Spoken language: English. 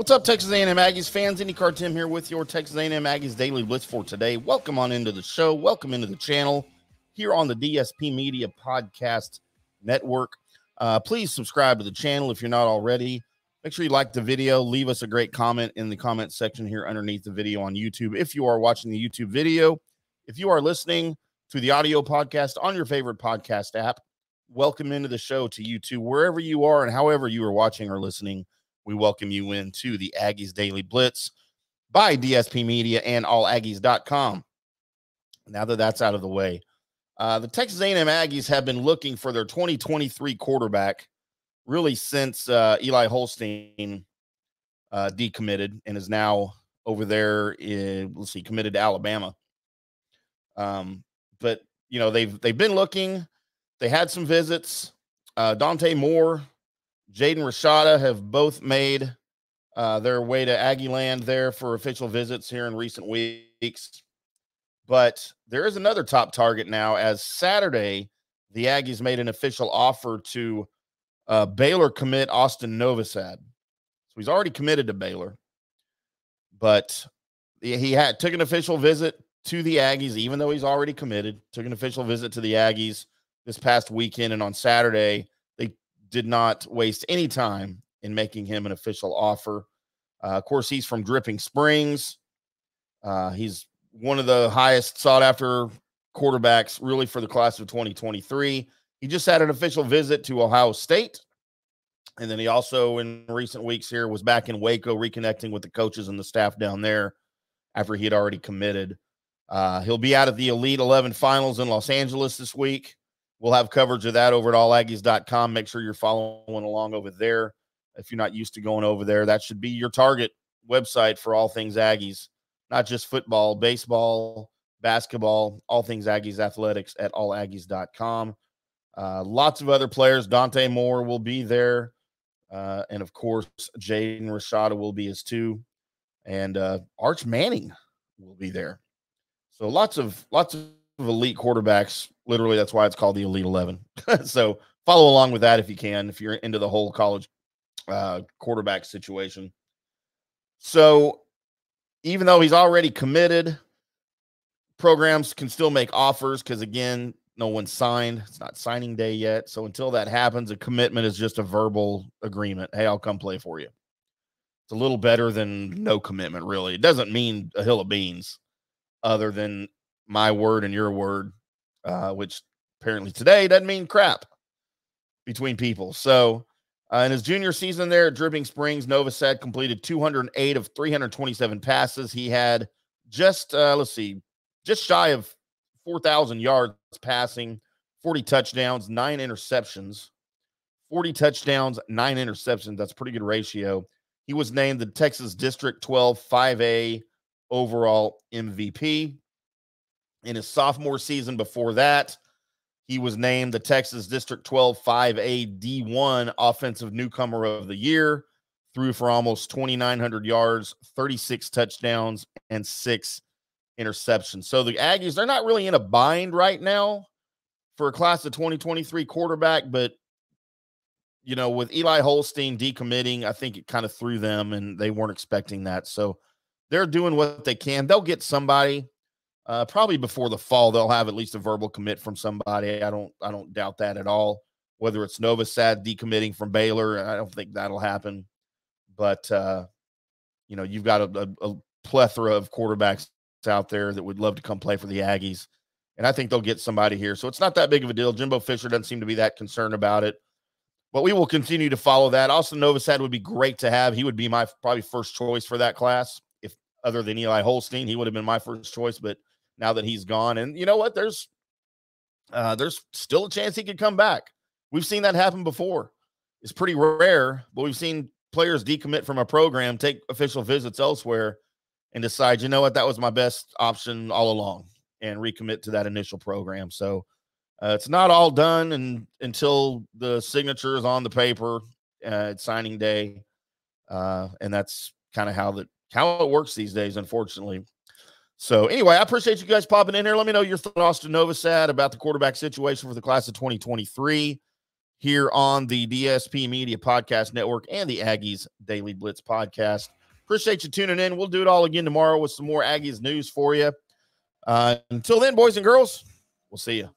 What's up, Texas A&M Aggies fans? IndyCar Tim here with your Texas A&M Aggies Daily Blitz for today. Welcome on into the show. Welcome into the channel here on the DSP Media Podcast Network. Uh, please subscribe to the channel if you're not already. Make sure you like the video. Leave us a great comment in the comment section here underneath the video on YouTube. If you are watching the YouTube video, if you are listening to the audio podcast on your favorite podcast app, welcome into the show to YouTube, wherever you are and however you are watching or listening we welcome you into the Aggies Daily Blitz by DSP Media and allaggies.com. Now that that's out of the way, uh, the Texas A&M Aggies have been looking for their 2023 quarterback really since uh, Eli Holstein uh, decommitted and is now over there in let's see committed to Alabama. Um, but you know they've they've been looking. They had some visits. Uh, Dante Moore Jaden Rashada have both made uh, their way to Aggie Land there for official visits here in recent weeks. But there is another top target now, as Saturday, the Aggies made an official offer to uh, Baylor commit Austin Novosad. So he's already committed to Baylor, but he had took an official visit to the Aggies, even though he's already committed. Took an official visit to the Aggies this past weekend, and on Saturday did not waste any time in making him an official offer. Uh, of course, he's from Dripping Springs. Uh, he's one of the highest sought after quarterbacks, really, for the class of 2023. He just had an official visit to Ohio State. And then he also, in recent weeks here, was back in Waco reconnecting with the coaches and the staff down there after he had already committed. Uh, he'll be out at the Elite 11 finals in Los Angeles this week. We'll have coverage of that over at allaggies.com. Make sure you're following along over there. If you're not used to going over there, that should be your target website for all things Aggies, not just football, baseball, basketball, all things Aggies athletics at allaggies.com. Uh, lots of other players. Dante Moore will be there. Uh, and of course, Jaden Rashada will be as too. And uh, Arch Manning will be there. So lots of lots of elite quarterbacks. Literally, that's why it's called the Elite 11. so follow along with that if you can, if you're into the whole college uh, quarterback situation. So even though he's already committed, programs can still make offers because, again, no one's signed. It's not signing day yet. So until that happens, a commitment is just a verbal agreement. Hey, I'll come play for you. It's a little better than no commitment, really. It doesn't mean a hill of beans other than my word and your word, uh, which apparently today doesn't mean crap between people. So, uh, in his junior season there at Dripping Springs, Novosad completed 208 of 327 passes. He had just, uh, let's see, just shy of 4,000 yards passing, 40 touchdowns, nine interceptions. 40 touchdowns, nine interceptions. That's a pretty good ratio. He was named the Texas District 12 5A overall MVP. In his sophomore season before that, he was named the Texas District 12 5A D1 Offensive Newcomer of the Year, threw for almost 2,900 yards, 36 touchdowns, and six interceptions. So the Aggies, they're not really in a bind right now for a class of 2023 quarterback, but you know, with Eli Holstein decommitting, I think it kind of threw them and they weren't expecting that. So they're doing what they can. They'll get somebody. Uh, probably before the fall, they'll have at least a verbal commit from somebody. I don't, I don't doubt that at all. Whether it's Novosad decommitting from Baylor, I don't think that'll happen. But uh, you know, you've got a, a, a plethora of quarterbacks out there that would love to come play for the Aggies, and I think they'll get somebody here. So it's not that big of a deal. Jimbo Fisher doesn't seem to be that concerned about it, but we will continue to follow that. Also, Novosad would be great to have. He would be my probably first choice for that class. If other than Eli Holstein, he would have been my first choice, but now that he's gone. And you know what? There's uh, there's still a chance he could come back. We've seen that happen before. It's pretty rare, but we've seen players decommit from a program, take official visits elsewhere, and decide, you know what, that was my best option all along, and recommit to that initial program. So uh, it's not all done and until the signature is on the paper uh, at signing day, uh, and that's kind of how that how it works these days, unfortunately. So anyway, I appreciate you guys popping in here. Let me know your thoughts, Austin Novosad, about the quarterback situation for the class of 2023. here on the DSP Media Podcast Network and the Aggies Daily Blitz Podcast. Appreciate you tuning in. We'll do it all again tomorrow with some more Aggies news for you. Uh, until then, boys and girls, we'll see you.